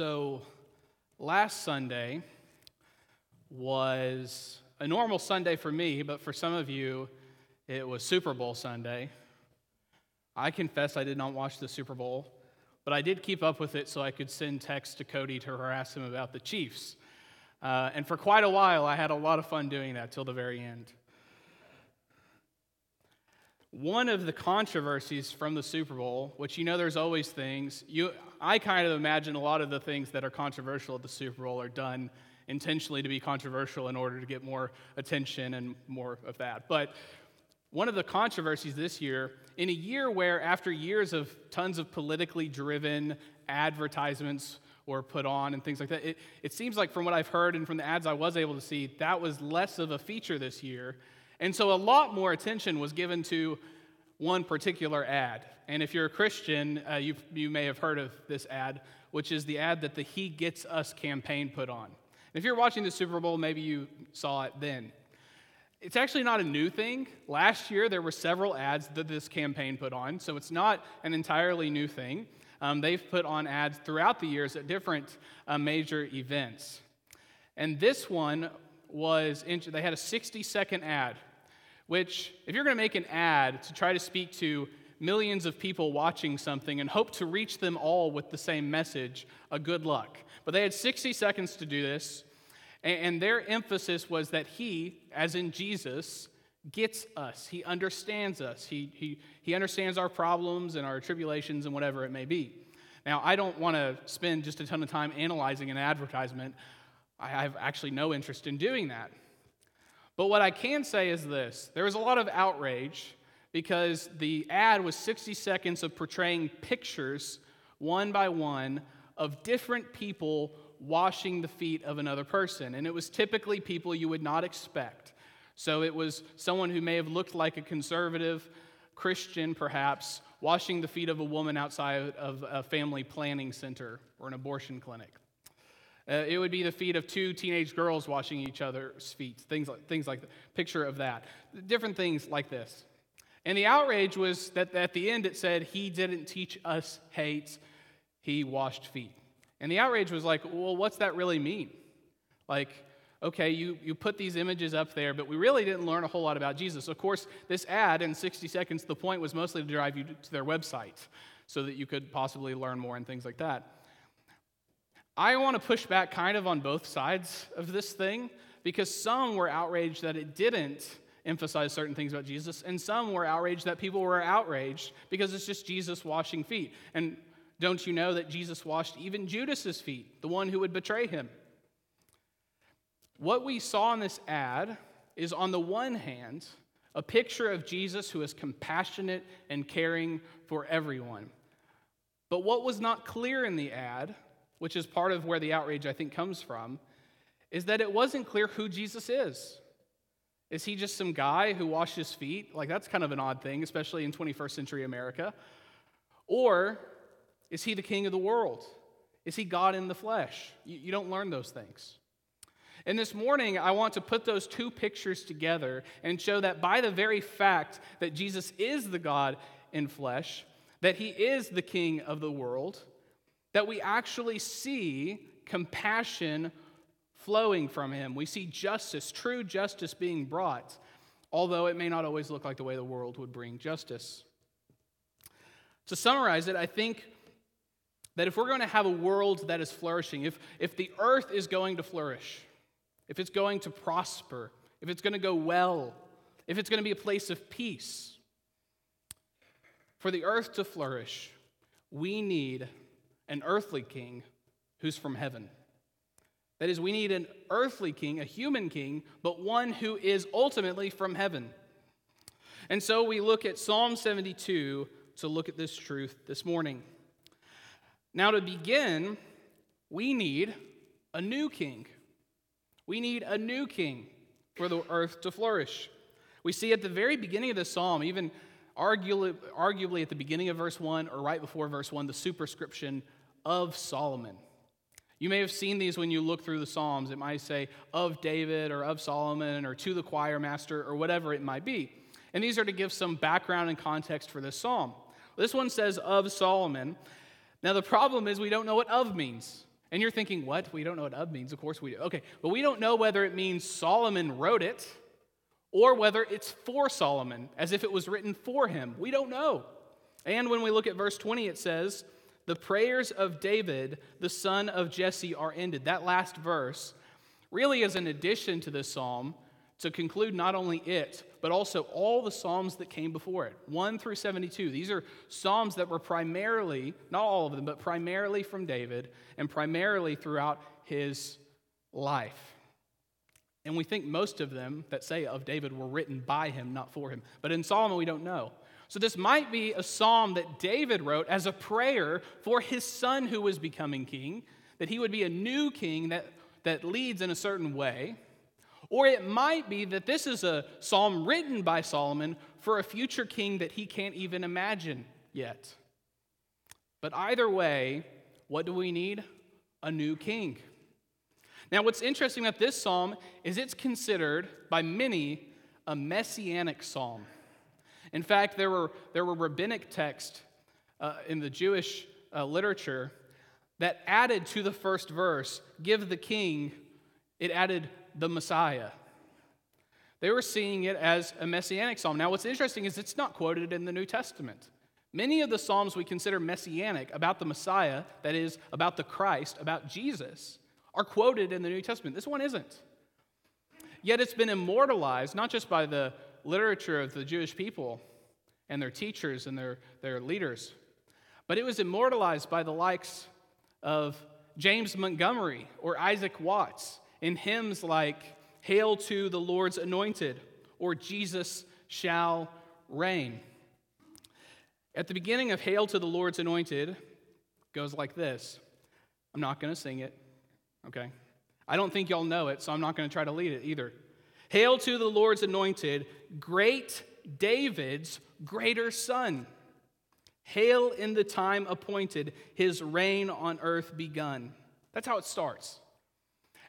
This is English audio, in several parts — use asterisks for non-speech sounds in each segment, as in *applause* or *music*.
So, last Sunday was a normal Sunday for me, but for some of you, it was Super Bowl Sunday. I confess I did not watch the Super Bowl, but I did keep up with it so I could send texts to Cody to harass him about the Chiefs. Uh, and for quite a while, I had a lot of fun doing that till the very end. One of the controversies from the Super Bowl, which you know there's always things, you, I kind of imagine a lot of the things that are controversial at the Super Bowl are done intentionally to be controversial in order to get more attention and more of that. But one of the controversies this year, in a year where after years of tons of politically driven advertisements were put on and things like that, it, it seems like from what I've heard and from the ads I was able to see, that was less of a feature this year and so a lot more attention was given to one particular ad. And if you're a Christian, uh, you you may have heard of this ad, which is the ad that the He Gets Us campaign put on. And if you're watching the Super Bowl, maybe you saw it then. It's actually not a new thing. Last year, there were several ads that this campaign put on, so it's not an entirely new thing. Um, they've put on ads throughout the years at different uh, major events. And this one was, they had a 60 second ad which, if you're going to make an ad to try to speak to millions of people watching something and hope to reach them all with the same message, a good luck. But they had 60 seconds to do this, and their emphasis was that He, as in Jesus, gets us. He understands us. He, he, he understands our problems and our tribulations and whatever it may be. Now, I don't want to spend just a ton of time analyzing an advertisement. I have actually no interest in doing that. But what I can say is this there was a lot of outrage because the ad was 60 seconds of portraying pictures, one by one, of different people washing the feet of another person. And it was typically people you would not expect. So it was someone who may have looked like a conservative Christian, perhaps, washing the feet of a woman outside of a family planning center or an abortion clinic. Uh, it would be the feet of two teenage girls washing each other's feet, things like, things like the picture of that. Different things like this. And the outrage was that at the end it said, He didn't teach us hate, He washed feet. And the outrage was like, Well, what's that really mean? Like, okay, you, you put these images up there, but we really didn't learn a whole lot about Jesus. Of course, this ad in 60 seconds, the point was mostly to drive you to their website so that you could possibly learn more and things like that. I want to push back kind of on both sides of this thing because some were outraged that it didn't emphasize certain things about Jesus, and some were outraged that people were outraged because it's just Jesus washing feet. And don't you know that Jesus washed even Judas's feet, the one who would betray him? What we saw in this ad is on the one hand, a picture of Jesus who is compassionate and caring for everyone. But what was not clear in the ad which is part of where the outrage I think comes from, is that it wasn't clear who Jesus is. Is he just some guy who washes feet? Like, that's kind of an odd thing, especially in 21st century America. Or is he the king of the world? Is he God in the flesh? You, you don't learn those things. And this morning, I want to put those two pictures together and show that by the very fact that Jesus is the God in flesh, that he is the king of the world, that we actually see compassion flowing from him. We see justice, true justice being brought, although it may not always look like the way the world would bring justice. To summarize it, I think that if we're going to have a world that is flourishing, if, if the earth is going to flourish, if it's going to prosper, if it's going to go well, if it's going to be a place of peace, for the earth to flourish, we need an earthly king who's from heaven. That is, we need an earthly king, a human king, but one who is ultimately from heaven. And so we look at Psalm 72 to look at this truth this morning. Now, to begin, we need a new king. We need a new king for the earth to flourish. We see at the very beginning of the psalm, even arguably, arguably at the beginning of verse 1 or right before verse 1, the superscription of Solomon. You may have seen these when you look through the Psalms. It might say of David or of Solomon or to the choir master or whatever it might be. And these are to give some background and context for this psalm. This one says of Solomon. Now, the problem is we don't know what of means. And you're thinking, what? We don't know what of means. Of course we do. Okay, but we don't know whether it means Solomon wrote it or whether it's for Solomon, as if it was written for him. We don't know. And when we look at verse 20, it says, The prayers of David, the son of Jesse, are ended. That last verse really is an addition to this psalm to conclude not only it, but also all the Psalms that came before it, 1 through 72. These are Psalms that were primarily, not all of them, but primarily from David and primarily throughout his life. And we think most of them that say of David were written by him, not for him. But in Solomon, we don't know. So this might be a psalm that David wrote as a prayer for his son who was becoming king, that he would be a new king that, that leads in a certain way. Or it might be that this is a psalm written by Solomon for a future king that he can't even imagine yet. But either way, what do we need? A new king. Now, what's interesting about this psalm is it's considered by many a messianic psalm. In fact, there were, there were rabbinic texts uh, in the Jewish uh, literature that added to the first verse, give the king, it added the Messiah. They were seeing it as a messianic psalm. Now, what's interesting is it's not quoted in the New Testament. Many of the psalms we consider messianic about the Messiah, that is, about the Christ, about Jesus, are quoted in the New Testament. This one isn't. Yet it's been immortalized, not just by the literature of the Jewish people and their teachers and their, their leaders, but it was immortalized by the likes of James Montgomery or Isaac Watts in hymns like Hail to the Lord's Anointed or Jesus shall reign. At the beginning of Hail to the Lord's Anointed goes like this. I'm not going to sing it, okay? I don't think y'all know it, so I'm not going to try to lead it either. Hail to the Lord's Anointed, great David's greater son. Hail in the time appointed, his reign on earth begun. That's how it starts.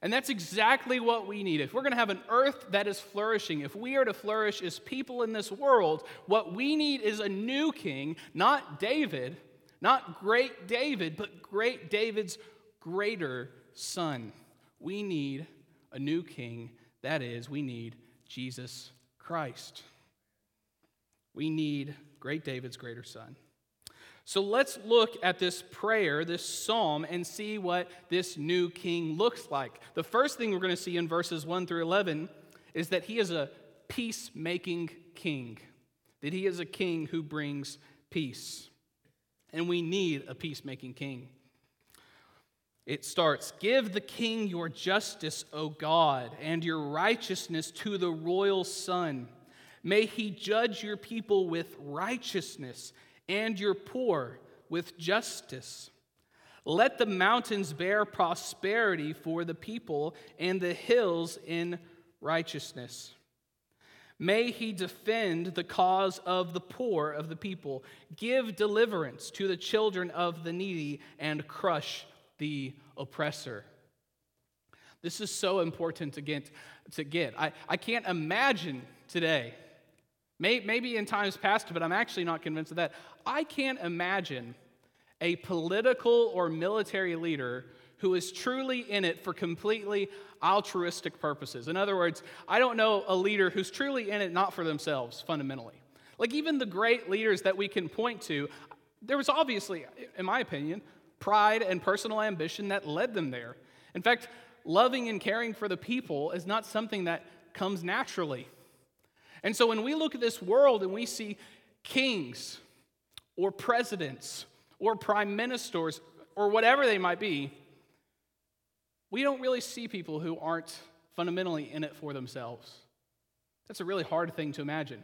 And that's exactly what we need. If we're going to have an earth that is flourishing, if we are to flourish as people in this world, what we need is a new king, not David, not great David, but great David's greater son. We need a new king. That is, we need Jesus Christ. We need great David's greater son. So let's look at this prayer, this psalm, and see what this new king looks like. The first thing we're going to see in verses 1 through 11 is that he is a peacemaking king, that he is a king who brings peace. And we need a peacemaking king. It starts Give the king your justice, O God, and your righteousness to the royal son. May he judge your people with righteousness and your poor with justice. Let the mountains bear prosperity for the people, and the hills in righteousness. May he defend the cause of the poor of the people, give deliverance to the children of the needy, and crush the oppressor. This is so important to get. To get. I, I can't imagine today Maybe in times past, but I'm actually not convinced of that. I can't imagine a political or military leader who is truly in it for completely altruistic purposes. In other words, I don't know a leader who's truly in it not for themselves, fundamentally. Like even the great leaders that we can point to, there was obviously, in my opinion, pride and personal ambition that led them there. In fact, loving and caring for the people is not something that comes naturally. And so when we look at this world and we see kings or presidents or prime ministers or whatever they might be, we don't really see people who aren't fundamentally in it for themselves. That's a really hard thing to imagine.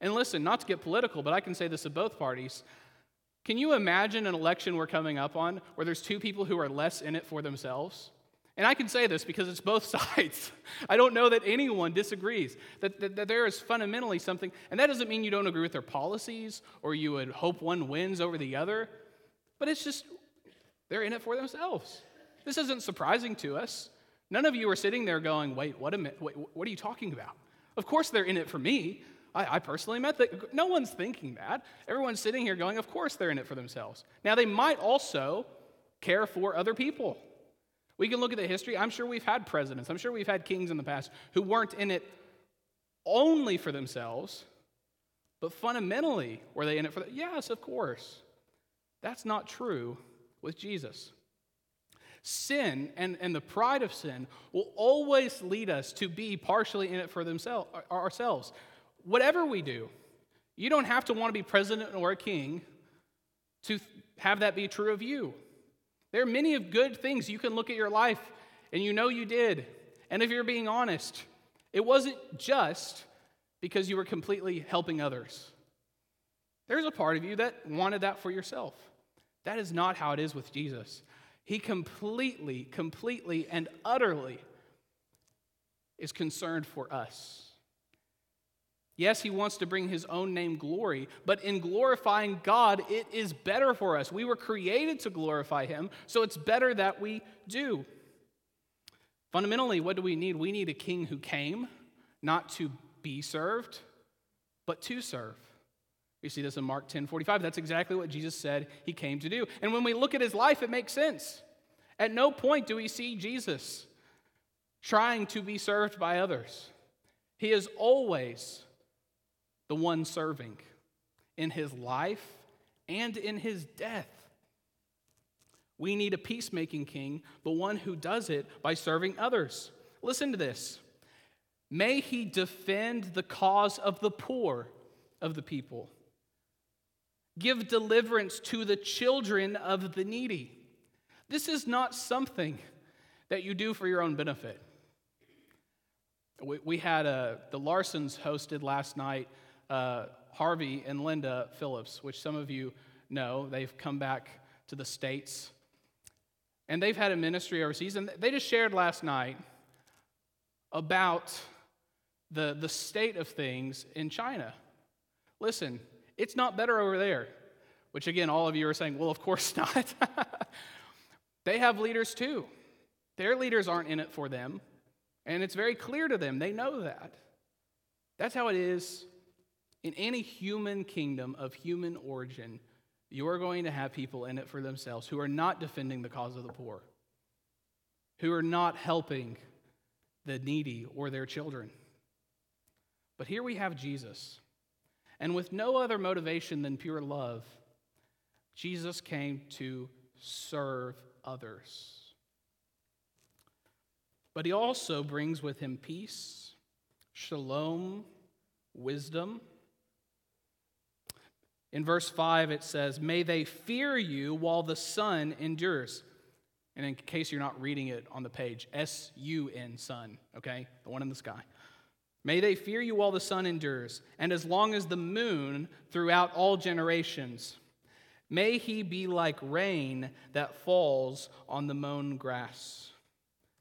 And listen, not to get political, but I can say this of both parties. Can you imagine an election we're coming up on where there's two people who are less in it for themselves? And I can say this because it's both *laughs* sides. I don't know that anyone disagrees that, that, that, there is fundamentally something, and that doesn't mean you don't agree with their policies or you would hope one wins over the other, but it's just they're in it for themselves. This isn't surprising to us. None of you are sitting there going, wait, what, a wait, what are you talking about? Of course they're in it for me. I, I personally met that. No one's thinking that. Everyone's sitting here going, of course they're in it for themselves. Now, they might also care for other people. We can look at the history. I'm sure we've had presidents, I'm sure we've had kings in the past who weren't in it only for themselves, but fundamentally were they in it for the, yes, of course. That's not true with Jesus. Sin and, and the pride of sin will always lead us to be partially in it for themselves ourselves. Whatever we do, you don't have to want to be president or a king to have that be true of you. There are many of good things you can look at your life and you know you did. And if you're being honest, it wasn't just because you were completely helping others. There's a part of you that wanted that for yourself. That is not how it is with Jesus. He completely, completely, and utterly is concerned for us. Yes, he wants to bring his own name glory, but in glorifying God, it is better for us. We were created to glorify him, so it's better that we do. Fundamentally, what do we need? We need a king who came not to be served, but to serve. You see this in Mark 10 45. That's exactly what Jesus said he came to do. And when we look at his life, it makes sense. At no point do we see Jesus trying to be served by others. He is always the one serving in his life and in his death. We need a peacemaking king, but one who does it by serving others. Listen to this. May he defend the cause of the poor of the people, give deliverance to the children of the needy. This is not something that you do for your own benefit. We, we had a, uh, the Larsons hosted last night uh, Harvey and Linda Phillips, which some of you know. They've come back to the States. And they've had a ministry overseas. And they just shared last night about the, the state of things in China. Listen, it's not better over there, which again, all of you are saying, well, of course *laughs* not. they have leaders too. Their leaders aren't in it for them. And it's very clear to them. They know that. That's how it is in any human kingdom of human origin, you are going to have people in it for themselves who are not defending the cause of the poor, who are not helping the needy or their children. But here we have Jesus. And with no other motivation than pure love, Jesus came to serve others. But he also brings with him peace, shalom, wisdom in verse 5, it says, May they fear you while the sun endures. And in case you're not reading it on the page, S U N, sun, okay? The one in the sky. May they fear you while the sun endures, and as long as the moon throughout all generations. May he be like rain that falls on the mown grass,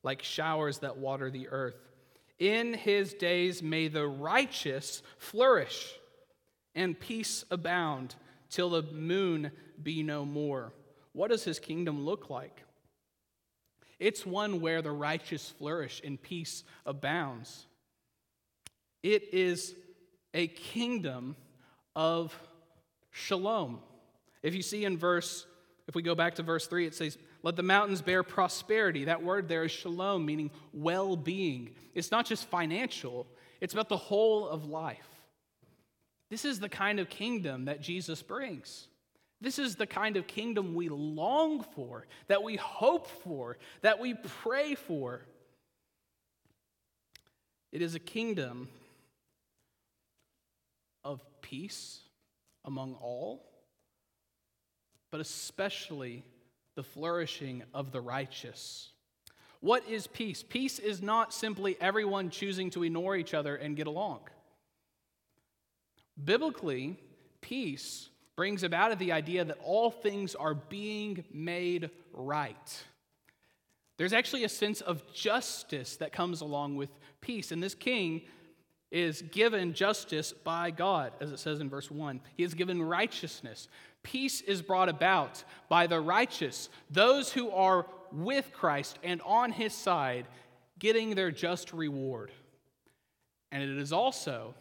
like showers that water the earth. In his days may the righteous flourish and peace abound till the moon be no more. What does his kingdom look like? It's one where the righteous flourish and peace abounds. It is a kingdom of shalom. If you see in verse, if we go back to verse 3, it says, Let the mountains bear prosperity. That word there is shalom, meaning well being. It's not just financial, it's about the whole of life. This is the kind of kingdom that Jesus brings. This is the kind of kingdom we long for, that we hope for, that we pray for. It is a kingdom of peace among all, but especially the flourishing of the righteous. What is peace? Peace is not simply everyone choosing to ignore each other and get along. Biblically, peace brings about the idea that all things are being made right. There's actually a sense of justice that comes along with peace. And this king is given justice by God, as it says in verse 1. He is given righteousness. Peace is brought about by the righteous, those who are with Christ and on his side, getting their just reward. And it is also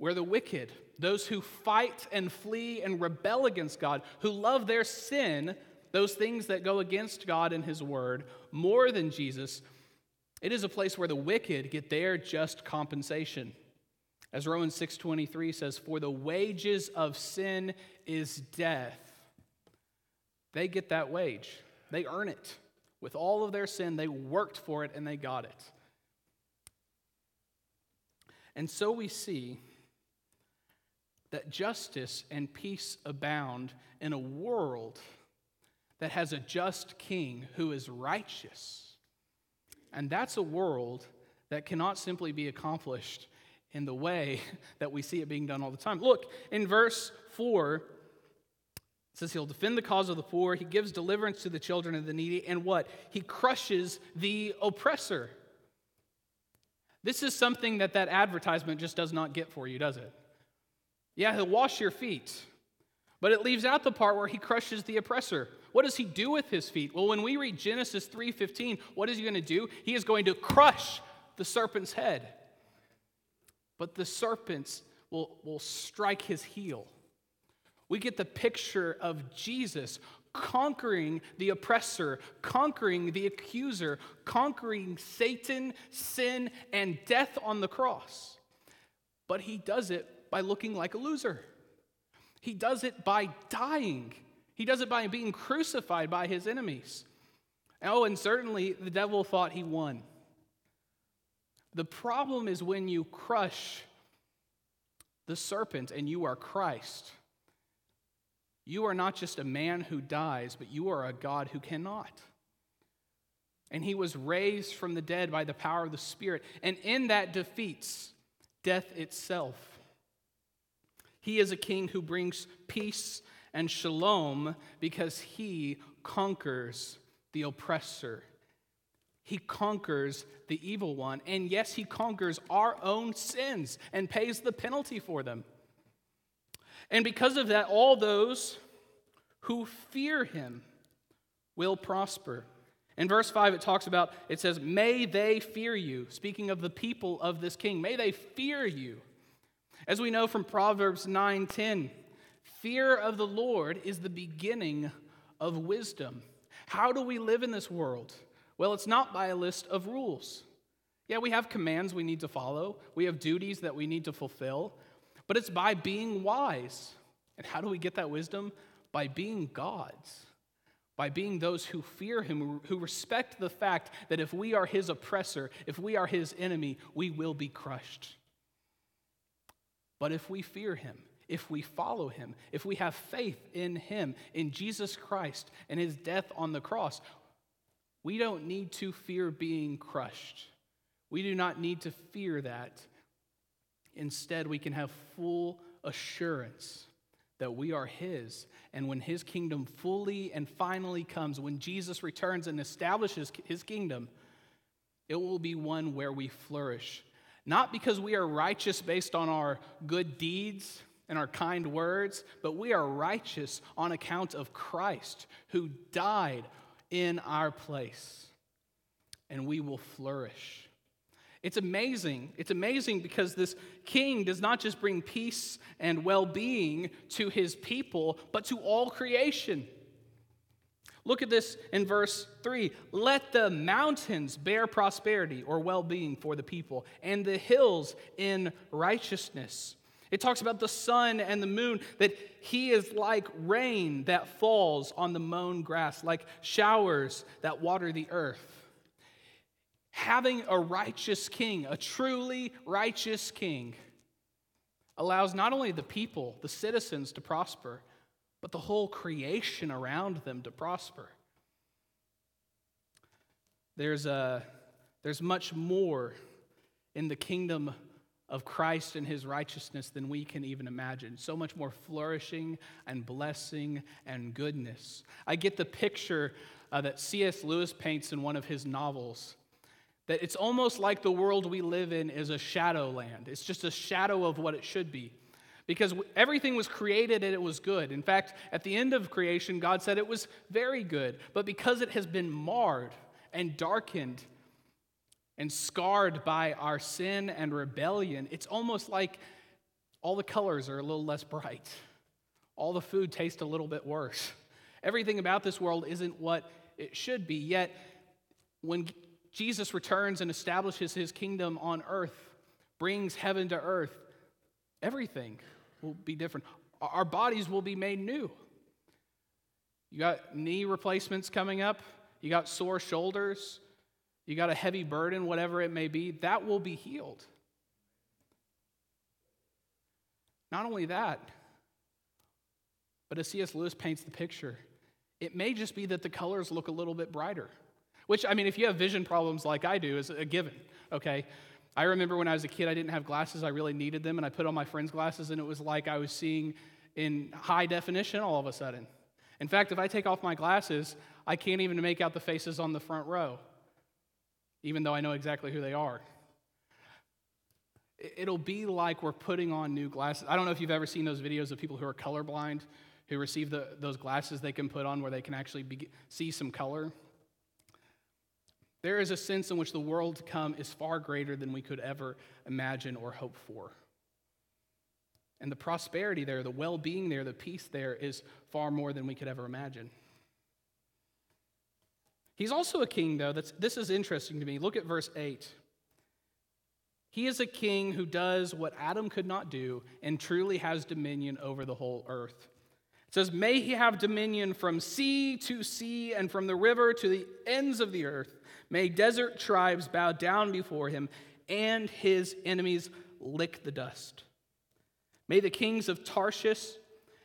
where the wicked, those who fight and flee and rebel against God, who love their sin, those things that go against God and His Word, more than Jesus, it is a place where the wicked get their just compensation. As Romans 6:23 says, "For the wages of sin is death." They get that wage. They earn it. With all of their sin, they worked for it and they got it. And so we see that justice and peace abound in a world that has a just king who is righteous. And that's a world that cannot simply be accomplished in the way *laughs* that we see it being done all the time. Look, in verse 4, it says he'll defend the cause of the poor, he gives deliverance to the children of the needy, and what? He crushes the oppressor. This is something that that advertisement just does not get for you, does it? Yeah, he'll wash your feet, but it leaves out the part where he crushes the oppressor. What does he do with his feet? Well, when we read Genesis 3:15, what is he going to do? He is going to crush the serpent's head. But the serpents will, will strike his heel. We get the picture of Jesus conquering the oppressor, conquering the accuser, conquering Satan, sin, and death on the cross. But he does it by looking like a loser. He does it by dying. He does it by being crucified by his enemies. Oh, and certainly the devil thought he won. The problem is when you crush the serpent and you are Christ. You are not just a man who dies, but you are a God who cannot. And he was raised from the dead by the power of the Spirit, and in that defeats death itself. He is a king who brings peace and shalom because he conquers the oppressor. He conquers the evil one. And yes, he conquers our own sins and pays the penalty for them. And because of that, all those who fear him will prosper. In verse 5, it talks about, it says, May they fear you. Speaking of the people of this king, may they fear you. As we know from Proverbs 9:10, fear of the Lord is the beginning of wisdom. How do we live in this world? Well, it's not by a list of rules. Yeah, we have commands we need to follow, we have duties that we need to fulfill, but it's by being wise. And how do we get that wisdom? By being God's, by being those who fear Him, who respect the fact that if we are His oppressor, if we are His enemy, we will be crushed. But if we fear Him, if we follow Him, if we have faith in Him, in Jesus Christ and His death on the cross, we don't need to fear being crushed. We do not need to fear that Instead, we can have full assurance that we are His. And when His kingdom fully and finally comes, when Jesus returns and establishes His kingdom, it will be one where we flourish. Not because we are righteous based on our good deeds and our kind words, but we are righteous on account of Christ who died in our place. And we will flourish. It's amazing. It's amazing because this king does not just bring peace and well being to his people, but to all creation. Look at this in verse 3 Let the mountains bear prosperity or well being for the people, and the hills in righteousness. It talks about the sun and the moon, that he is like rain that falls on the mown grass, like showers that water the earth having a righteous king, a truly righteous king, allows not only the people, the citizens to prosper, but the whole creation around them to prosper. There's, a, there's much more in the kingdom of Christ and his righteousness than we can even imagine. So much more flourishing and blessing and goodness. I get the picture uh, that C.S. Lewis paints in one of his novels that it's almost like the world we live in is a shadow land. It's just a shadow of what it should be. Because everything was created and it was good. In fact, at the end of creation, God said it was very good. But because it has been marred and darkened and scarred by our sin and rebellion, it's almost like all the colors are a little less bright. All the food tastes a little bit worse. *laughs* Everything about this world isn't what it should be. Yet, when Jesus returns and establishes his kingdom on earth, brings heaven to earth, everything will be different. Our bodies will be made new. You got knee replacements coming up, you got sore shoulders, you got a heavy burden, whatever it may be, that will be healed. Not only that, but as C.S. Lewis paints the picture, it may just be that the colors look a little bit brighter. Which, I mean, if you have vision problems like I do, is a given, okay? I remember when I was a kid, I didn't have glasses. I really needed them, and I put on my friend's glasses, and it was like I was seeing in high definition all of a sudden. In fact, if I take off my glasses, I can't even make out the faces on the front row, even though I know exactly who they are. It'll be like we're putting on new glasses. I don't know if you've ever seen those videos of people who are colorblind, who receive the, those glasses they can put on where they can actually be, see some color. There is a sense in which the world to come is far greater than we could ever imagine or hope for. And the prosperity there, the well being there, the peace there is far more than we could ever imagine. He's also a king, though. That's, this is interesting to me. Look at verse 8. He is a king who does what Adam could not do and truly has dominion over the whole earth. It says, May he have dominion from sea to sea and from the river to the ends of the earth. May desert tribes bow down before him, and his enemies lick the dust. May the kings of Tarshish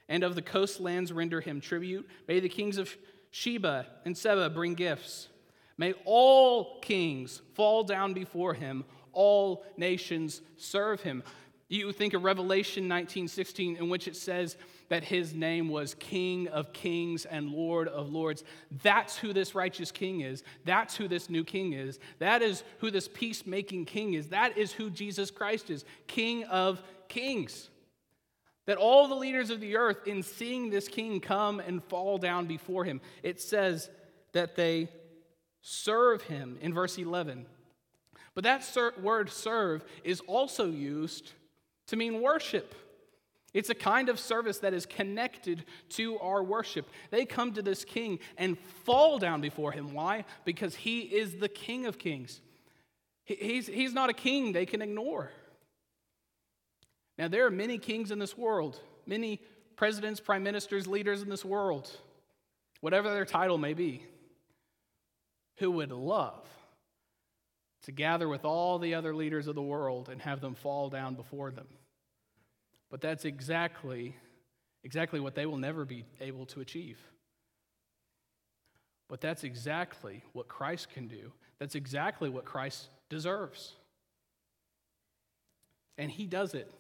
and of the coastlands render him tribute. May the kings of Sheba and Seba bring gifts. May all kings fall down before him, all nations serve him. You think of Revelation 19:16 in which it says that his name was King of Kings and Lord of Lords. That's who this righteous king is. That's who this new king is. That is who this peacemaking king is. That is who Jesus Christ is, King of Kings. That all the leaders of the earth, in seeing this king come and fall down before him, it says that they serve him in verse 11. But that ser- word serve is also used to mean worship. It's a kind of service that is connected to our worship. They come to this king and fall down before him. Why? Because he is the king of kings. He's, he's not a king they can ignore. Now, there are many kings in this world, many presidents, prime ministers, leaders in this world, whatever their title may be, who would love to gather with all the other leaders of the world and have them fall down before them. But that's exactly exactly what they will never be able to achieve. But that's exactly what Christ can do. That's exactly what Christ deserves. And he does it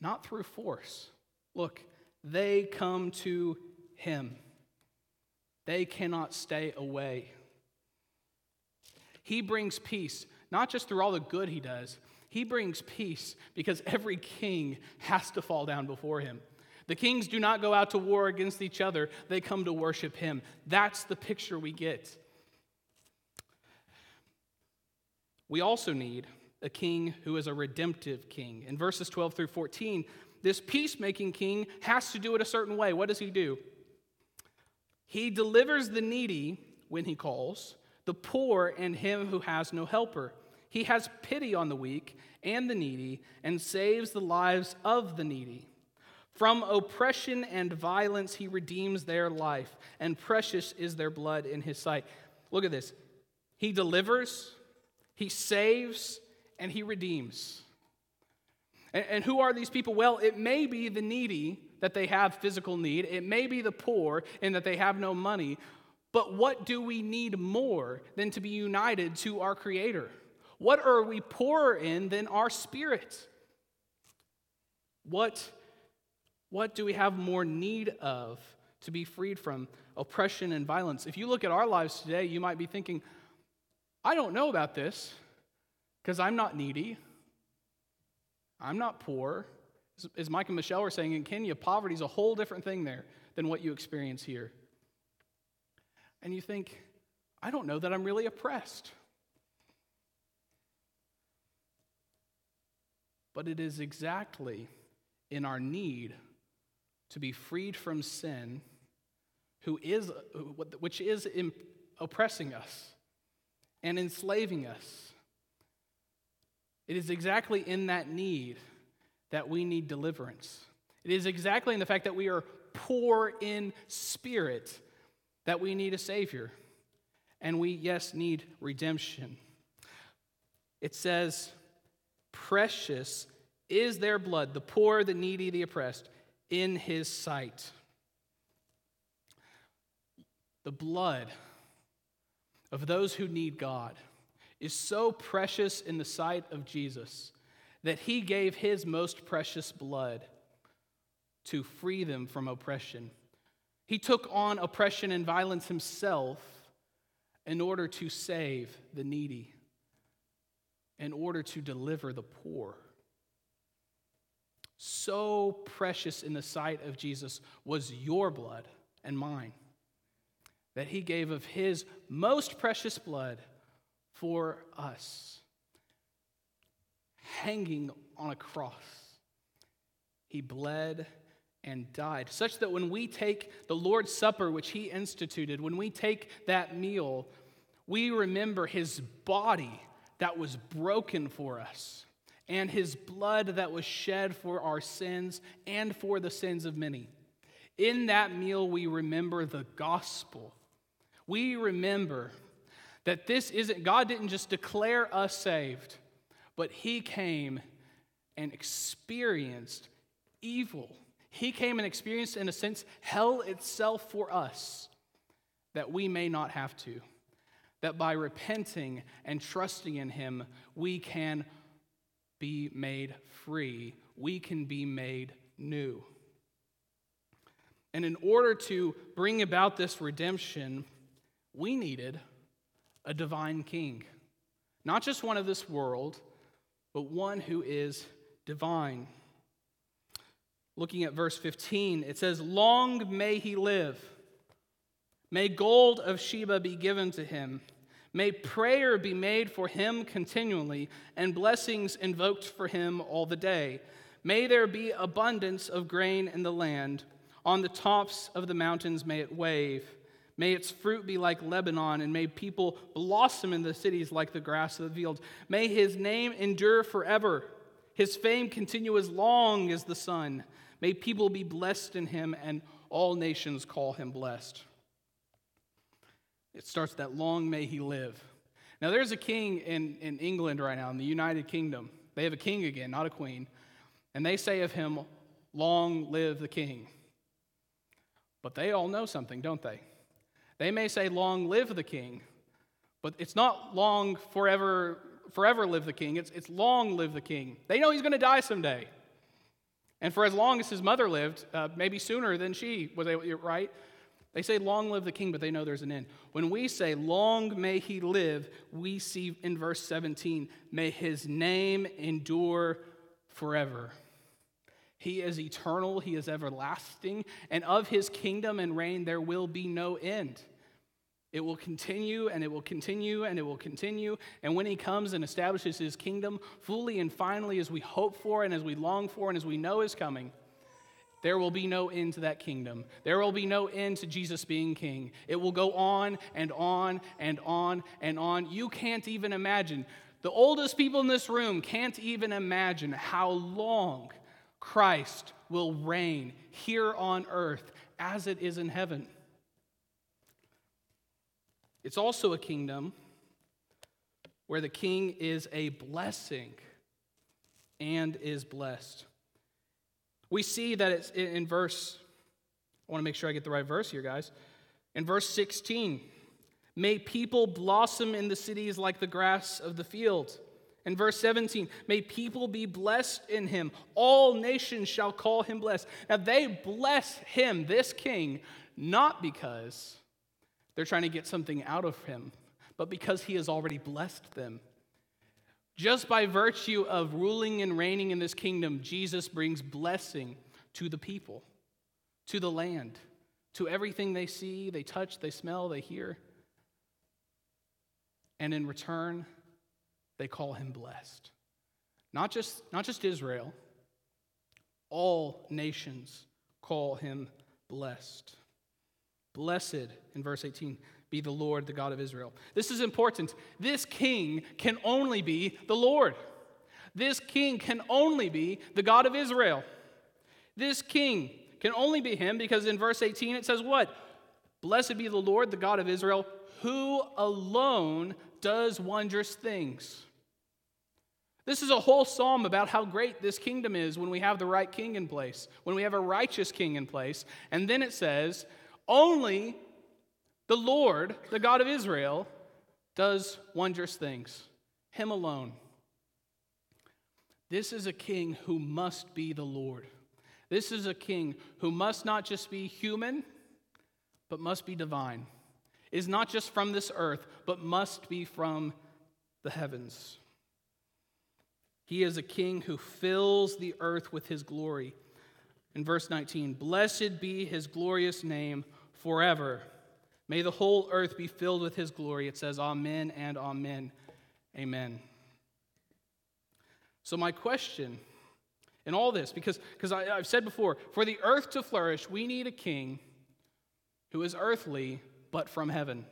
not through force. Look, they come to him. They cannot stay away. He brings peace, not just through all the good he does, he brings peace because every king has to fall down before him. The kings do not go out to war against each other, they come to worship him. That's the picture we get. We also need a king who is a redemptive king. In verses 12 through 14, this peacemaking king has to do it a certain way. What does he do? He delivers the needy when he calls, the poor and him who has no helper. He has pity on the weak and the needy and saves the lives of the needy. From oppression and violence, he redeems their life, and precious is their blood in his sight. Look at this. He delivers, he saves, and he redeems. And, and, who are these people? Well, it may be the needy that they have physical need, it may be the poor in that they have no money. But what do we need more than to be united to our Creator? What are we poorer in than our spirit? What, what do we have more need of to be freed from oppression and violence? If you look at our lives today, you might be thinking, I don't know about this because I'm not needy. I'm not poor. As Mike and Michelle were saying in Kenya, poverty is a whole different thing there than what you experience here. And you think, I don't know that I'm really oppressed. But it is exactly in our need to be freed from sin, who is, which is oppressing us and enslaving us. It is exactly in that need that we need deliverance. It is exactly in the fact that we are poor in spirit that we need a Savior. And we, yes, need redemption. It says, Precious is their blood, the poor, the needy, the oppressed, in His sight. The blood of those who need God is so precious in the sight of Jesus that he gave his most precious blood to free them from oppression. He took on oppression and violence himself in order to save the needy, in order to deliver the poor. So precious in the sight of Jesus was your blood and mine that he gave of his most precious blood for us, hanging on a cross. He bled and died, such that when we take the Lord's Supper, which he instituted, when we take that meal, we remember his body that was broken for us and his blood that was shed for our sins and for the sins of many. In that meal, we remember the gospel we remember that this isn't, God didn't just declare us saved, but He came and experienced evil. He came and experienced, in a sense, hell itself for us that we may not have to. That by repenting and trusting in Him, we can be made free, we can be made new. And in order to bring about this redemption, we needed a divine king. Not just one of this world, but one who is divine. Looking at verse 15, it says, Long may he live. May gold of Sheba be given to him. May prayer be made for him continually, and blessings invoked for him all the day. May there be abundance of grain in the land. On the tops of the mountains may it wave. May its fruit be like Lebanon, and may people blossom in the cities like the grass of the fields. May his name endure forever, his fame continue as long as the sun. May people be blessed in him, and all nations call him blessed. It starts that long may he live. Now, there's a king in, in England right now, in the United Kingdom. They have a king again, not a queen. And they say of him, Long live the king. But they all know something, don't they? They may say, Long live the king, but it's not long forever, forever live the king. It's, it's long live the king. They know he's going to die someday. And for as long as his mother lived, uh, maybe sooner than she was able, right? They say, Long live the king, but they know there's an end. When we say, Long may he live, we see in verse 17, May his name endure forever. He is eternal, he is everlasting, and of his kingdom and reign there will be no end. It will continue and it will continue and it will continue. And when he comes and establishes his kingdom fully and finally, as we hope for and as we long for and as we know is coming, there will be no end to that kingdom. There will be no end to Jesus being king. It will go on and on and on and on. You can't even imagine. The oldest people in this room can't even imagine how long Christ will reign here on earth as it is in heaven. It's also a kingdom where the king is a blessing and is blessed. We see that it's in verse, I want to make sure I get the right verse here, guys. In verse 16, may people blossom in the cities like the grass of the field. In verse 17, may people be blessed in him. All nations shall call him blessed. Now they bless him, this king, not because they're trying to get something out of him, but because he has already blessed them. Just by virtue of ruling and reigning in this kingdom, Jesus brings blessing to the people, to the land, to everything they see, they touch, they smell, they hear. And in return, they call him blessed. Not just, not just Israel, all nations call him blessed. Blessed, in verse 18, be the Lord, the God of Israel. This is important. This king can only be the Lord. This king can only be the God of Israel. This king can only be him because in verse 18 it says, What? Blessed be the Lord, the God of Israel, who alone does wondrous things. This is a whole psalm about how great this kingdom is when we have the right king in place, when we have a righteous king in place. And then it says, only the Lord, the God of Israel, does wondrous things. Him alone. This is a king who must be the Lord. This is a king who must not just be human, but must be divine. Is not just from this earth, but must be from the heavens. He is a king who fills the earth with his glory. In verse 19, blessed be his glorious name forever. May the whole earth be filled with his glory. It says, Amen and Amen. Amen. So, my question in all this, because, because I, I've said before, for the earth to flourish, we need a king who is earthly but from heaven.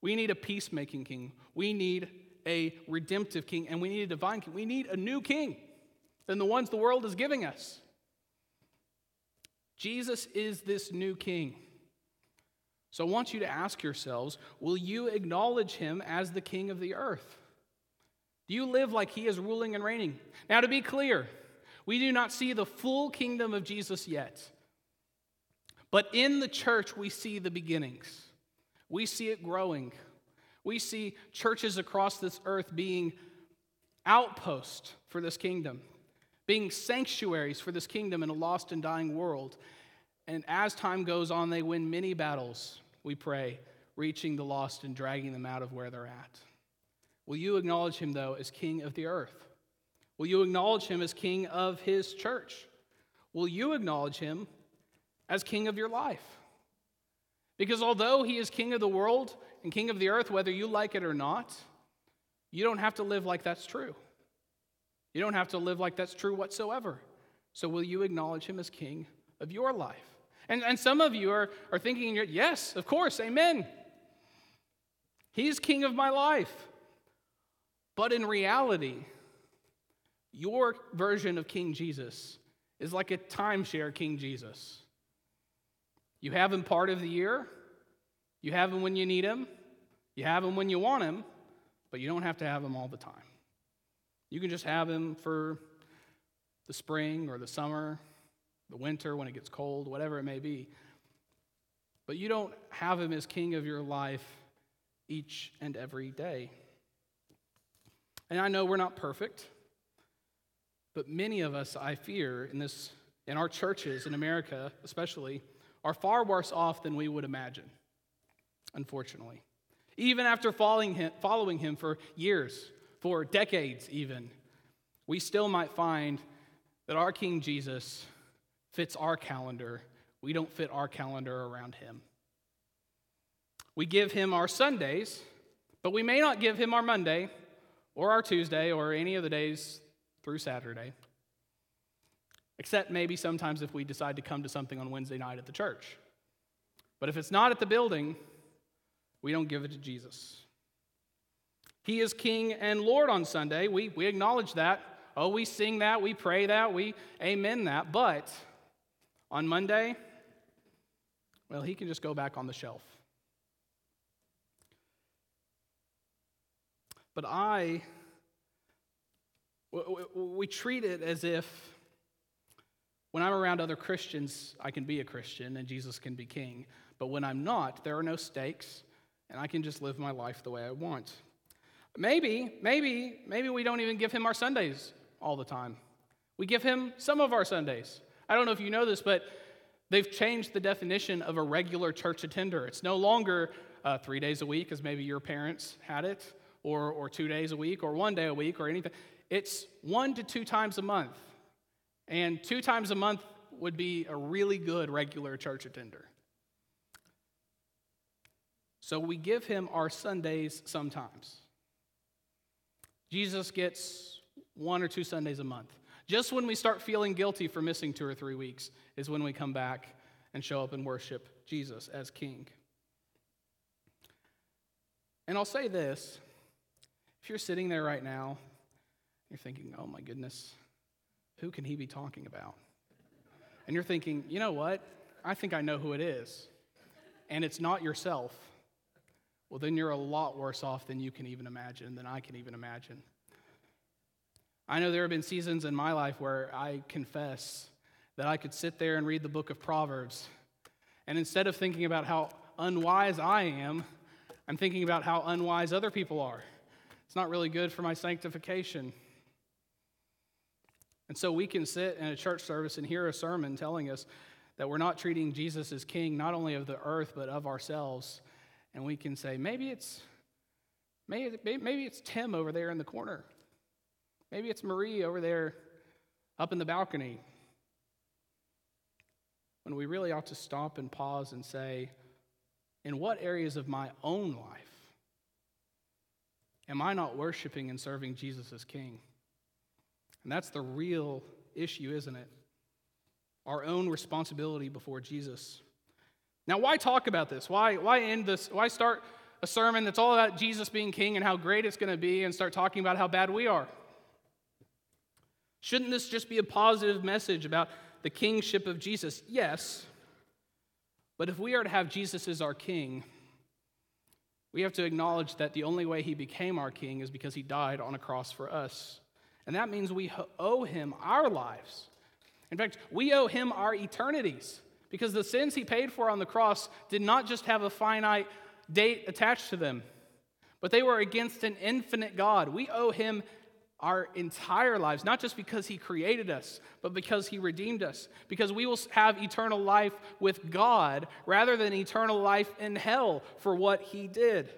We need a peacemaking king. We need a redemptive king, and we need a divine king. We need a new king than the ones the world is giving us. Jesus is this new king. So I want you to ask yourselves will you acknowledge him as the king of the earth? Do you live like he is ruling and reigning? Now, to be clear, we do not see the full kingdom of Jesus yet. But in the church, we see the beginnings. We see it growing. We see churches across this earth being outposts for this kingdom, being sanctuaries for this kingdom in a lost and dying world. And as time goes on, they win many battles, we pray, reaching the lost and dragging them out of where they're at. Will you acknowledge him, though, as king of the earth? Will you acknowledge him as king of his church? Will you acknowledge him as king of your life? Because although he is king of the world and king of the earth, whether you like it or not, you don't have to live like that's true. You don't have to live like that's true whatsoever. So, will you acknowledge him as king of your life? And, and some of you are, are thinking, yes, of course, amen. He's king of my life. But in reality, your version of King Jesus is like a timeshare King Jesus. You have him part of the year, you have him when you need him, you have him when you want him, but you don't have to have him all the time. You can just have him for the spring or the summer, the winter when it gets cold, whatever it may be. But you don't have him as king of your life each and every day. And I know we're not perfect, but many of us, I fear, in this in our churches in America especially, are far worse off than we would imagine, unfortunately. Even after following him, following him for years, for decades even, we still might find that our King Jesus fits our calendar. We don't fit our calendar around him. We give him our Sundays, but we may not give him our Monday or our Tuesday or any of the days through Saturday. Except maybe sometimes if we decide to come to something on Wednesday night at the church. But if it's not at the building, we don't give it to Jesus. He is King and Lord on Sunday. We, we acknowledge that. Oh, we sing that, we pray that, we amen that. But on Monday, well, he can just go back on the shelf. But I, we treat it as if when I'm around other Christians, I can be a Christian and Jesus can be king. But when I'm not, there are no stakes, and I can just live my life the way I want. Maybe, maybe, maybe we don't even give him our Sundays all the time. We give him some of our Sundays. I don't know if you know this, but they've changed the definition of a regular church attender. It's no longer uh, three days a week, as maybe your parents had it, or, or two days a week, or one day a week, or anything. It's one to two times a month. And two times a month would be a really good regular church attender. So we give him our Sundays sometimes. Jesus gets one or two Sundays a month. Just when we start feeling guilty for missing two or three weeks is when we come back and show up and worship Jesus as king. And I'll say this if you're sitting there right now, you're thinking, oh my goodness, who can he be talking about? And you're thinking, you know what? I think I know who it is. And it's not yourself. Well, then you're a lot worse off than you can even imagine, than I can even imagine. I know there have been seasons in my life where I confess that I could sit there and read the book of Proverbs. And instead of thinking about how unwise I am, I'm thinking about how unwise other people are. It's not really good for my sanctification. And so we can sit in a church service and hear a sermon telling us that we're not treating Jesus as king, not only of the earth, but of ourselves. And we can say, maybe it's, maybe, it's Tim over there in the corner. Maybe it's Marie over there up in the balcony. When we really ought to stop and pause and say, in what areas of my own life am I not worshiping and serving Jesus as King? And that's the real issue, isn't it? Our own responsibility before Jesus. Now, why talk about this? Why, why end this? Why start a sermon that's all about Jesus being king and how great it's going to be and start talking about how bad we are? Shouldn't this just be a positive message about the kingship of Jesus? Yes. But if we are to have Jesus as our king, we have to acknowledge that the only way he became our king is because he died on a cross for us. And that means we owe him our lives. In fact, we owe him our eternities because the sins he paid for on the cross did not just have a finite date attached to them, but they were against an infinite God. We owe him our entire lives, not just because He created us, but because He redeemed us, because we will have eternal life with God rather than eternal life in hell for what He did.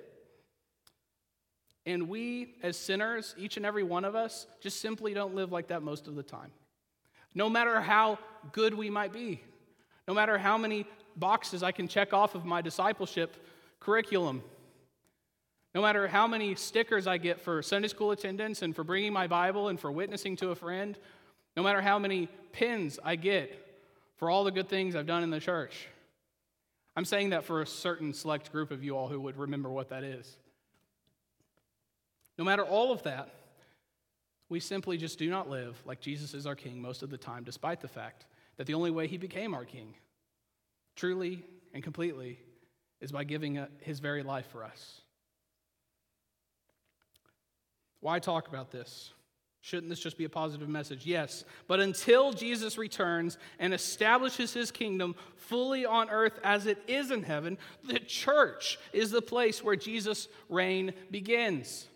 And we, as sinners, each and every one of us, just simply don't live like that most of the time. No matter how good we might be, no matter how many boxes I can check off of my discipleship curriculum, no matter how many stickers I get for Sunday school attendance and for bringing my Bible and for witnessing to a friend, no matter how many pins I get for all the good things I've done in the church. I'm saying that for a certain select group of you all who would remember what that is. No matter all of that, we simply just do not live like Jesus is our king most of the time, despite the fact that the only way he became our king, truly and completely, is by giving uh, his very life for us. Why talk about this? Shouldn't this just be a positive message? Yes. But until Jesus returns and establishes his kingdom fully on earth as it is in heaven, the church is the place where Jesus' reign begins.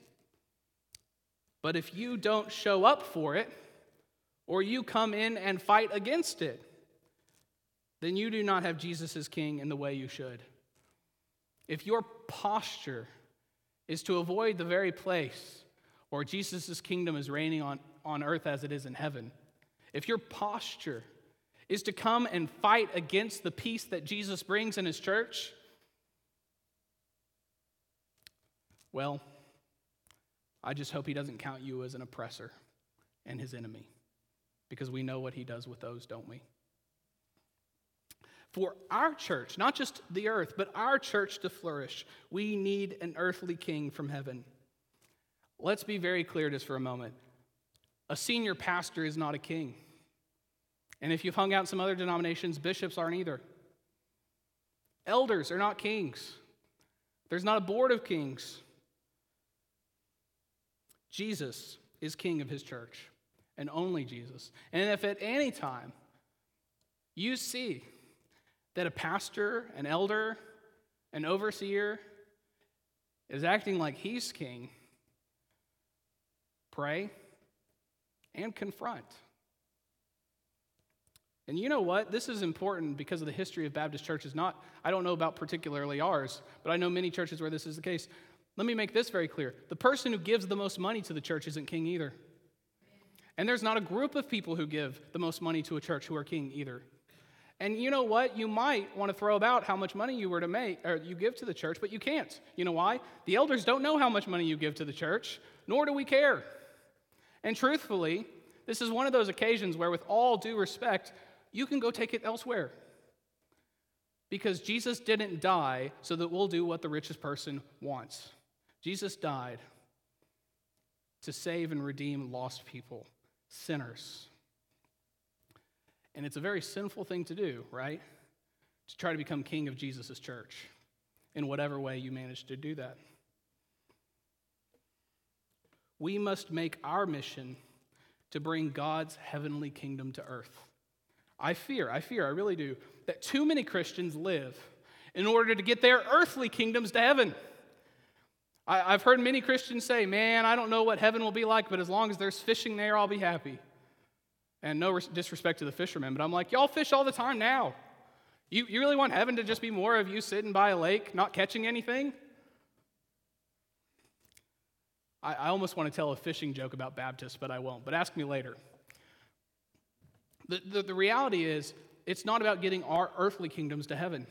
But if you don't show up for it, or you come in and fight against it, then you do not have Jesus as king in the way you should. If your posture is to avoid the very place or Jesus' kingdom is reigning on, on earth as it is in heaven, if your posture is to come and fight against the peace that Jesus brings in his church, well, I just hope he doesn't count you as an oppressor and his enemy, because we know what he does with those, don't we? For our church, not just the earth, but our church to flourish, we need an earthly king from heaven. Let's be very clear just for a moment. A senior pastor is not a king. And if you've hung out in some other denominations, bishops aren't either. Elders are not kings. There's not a board of kings. Jesus is king of his church, and only Jesus. And if at any time you see that a pastor, an elder, an overseer is acting like he's king, pray, and confront. And you know what? This is important because of the history of Baptist churches. Not, I don't know about particularly ours, but I know many churches where this is the case. Let me make this very clear. The person who gives the most money to the church isn't king either. And there's not a group of people who give the most money to a church who are king either. And you know what? You might want to throw about how much money you were to make or you give to the church, but you can't. You know why? The elders don't know how much money you give to the church, nor do we care. And truthfully, this is one of those occasions where, with all due respect, you can go take it elsewhere. Because Jesus didn't die so that we'll do what the richest person wants. Jesus died to save and redeem lost people, sinners. And it's a very sinful thing to do, right? To try to become king of Jesus' church in whatever way you manage to do that. We must make our mission to bring God's heavenly kingdom to earth. I fear, I fear, I really do, that too many Christians live in order to get their earthly kingdoms to heaven. I, have heard many Christians say, Man, I don't know what heaven will be like, but as long as there's fishing there, I'll be happy. And no disrespect to the fishermen, but I'm like, Y'all fish all the time now. You, you really want heaven to just be more of you sitting by a lake, not catching anything? I, I almost want to tell a fishing joke about Baptists, but I won't. But ask me later. The, the, the reality is, it's not about getting our earthly kingdoms to heaven.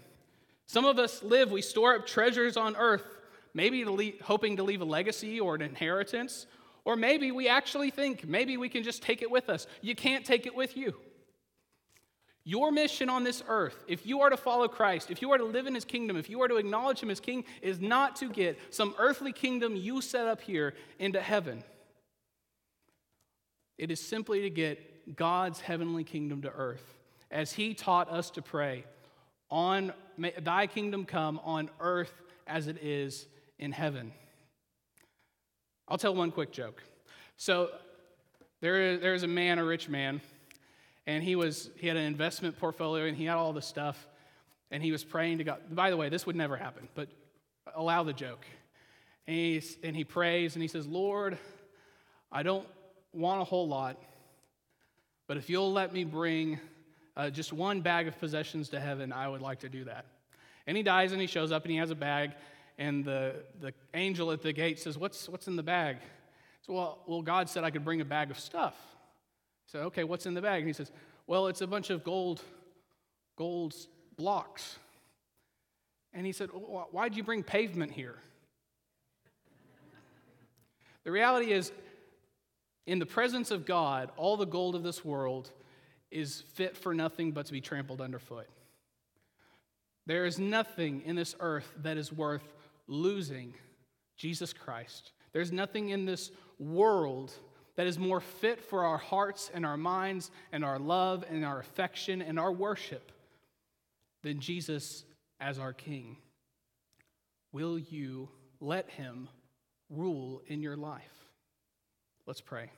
Some of us live, we store up treasures on earth, maybe to leave, hoping to leave a legacy or an inheritance, or maybe we actually think maybe we can just take it with us. You can't take it with you. Your mission on this earth, if you are to follow Christ, if you are to live in his kingdom, if you are to acknowledge him as king, is not to get some earthly kingdom you set up here into heaven. It is simply to get God's heavenly kingdom to earth. As he taught us to pray, on thy kingdom come on earth as it is in heaven. I'll tell one quick joke. So there is, there is a man, a rich man, and he was he had an investment portfolio and he had all this stuff. And he was praying to god. By the way this would never happen but allow the joke. And, he's, and he prays and he says lord i don't want a whole lot but if you'll let me bring uh, just one bag of possessions to heaven i would like to do that. And he dies and he shows up and he has a bag. And the, the angel at the gate says what's, what's in the bag? So well, well god said i could bring a bag of stuff said, okay, what's in the bag? And he says, well, it's a bunch of gold, gold blocks. And he said, why'd you bring pavement here? the reality is, in the presence of God, all the gold of this world is fit for nothing but to be trampled underfoot. There is nothing in this earth that is worth losing Jesus Christ. There's nothing in this world that is more fit for our hearts and our minds and our love and our affection and our worship than Jesus as our King? Will you let him rule in your life? Let's pray.